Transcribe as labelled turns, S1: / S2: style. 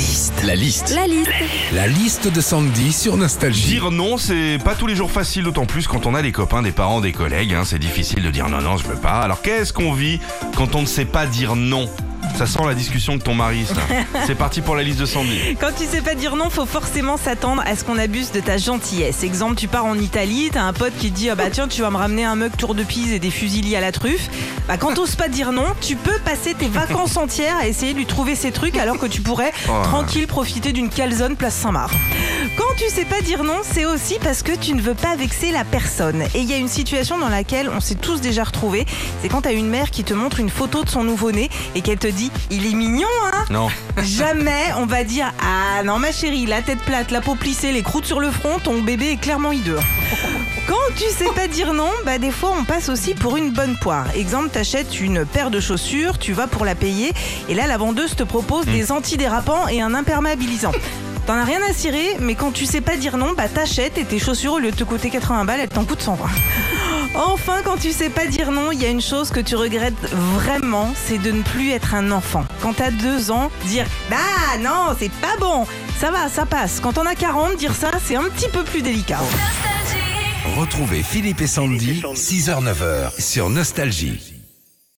S1: liste. La liste.
S2: La liste.
S1: La liste de Sandy sur Nostalgie.
S3: Dire non, c'est pas tous les jours facile, d'autant plus quand on a des copains, des parents, des collègues. hein, c'est difficile de dire non, non, je veux pas. Alors qu'est-ce qu'on vit quand on ne sait pas dire non? Ça sent la discussion de ton mari, ça. c'est parti pour la liste de Sandy.
S2: Quand tu sais pas dire non, faut forcément s'attendre à ce qu'on abuse de ta gentillesse. Exemple, tu pars en Italie, t'as un pote qui te dit ah bah tiens tu vas me ramener un mug tour de Pise et des fusilis à la truffe. Bah quand t'oses pas dire non, tu peux passer tes vacances entières à essayer de lui trouver ses trucs alors que tu pourrais
S3: Oh.
S2: tranquille profiter d'une calzone place Saint-Marc. Tu sais pas dire non, c'est aussi parce que tu ne veux pas vexer la personne. Et il y a une situation dans laquelle on s'est tous déjà retrouvés. C'est quand t'as une mère qui te montre une photo de son nouveau-né et qu'elle te dit il est mignon hein?
S3: Non.
S2: Jamais on va dire Ah non ma chérie, la tête plate, la peau plissée, les croûtes sur le front, ton bébé est clairement hideux. Quand tu sais pas dire non, bah des fois on passe aussi pour une bonne poire. Exemple, t'achètes une paire de chaussures, tu vas pour la payer et là la vendeuse te propose des antidérapants et un imperméabilisant. T'en as rien à cirer, mais quand tu sais pas dire non, bah t'achètes et tes chaussures au lieu de te coûter 80 balles, elles t'en coûtent 120. Enfin, quand tu sais pas dire non, il y a une chose que tu regrettes vraiment, c'est de ne plus être un enfant. Quand t'as deux ans, dire bah non, c'est pas bon, ça va, ça passe. Quand on a 40, dire ça, c'est un petit peu plus délicat.
S1: Retrouvez Philippe et Sandy, 6h-9h sur Nostalgie.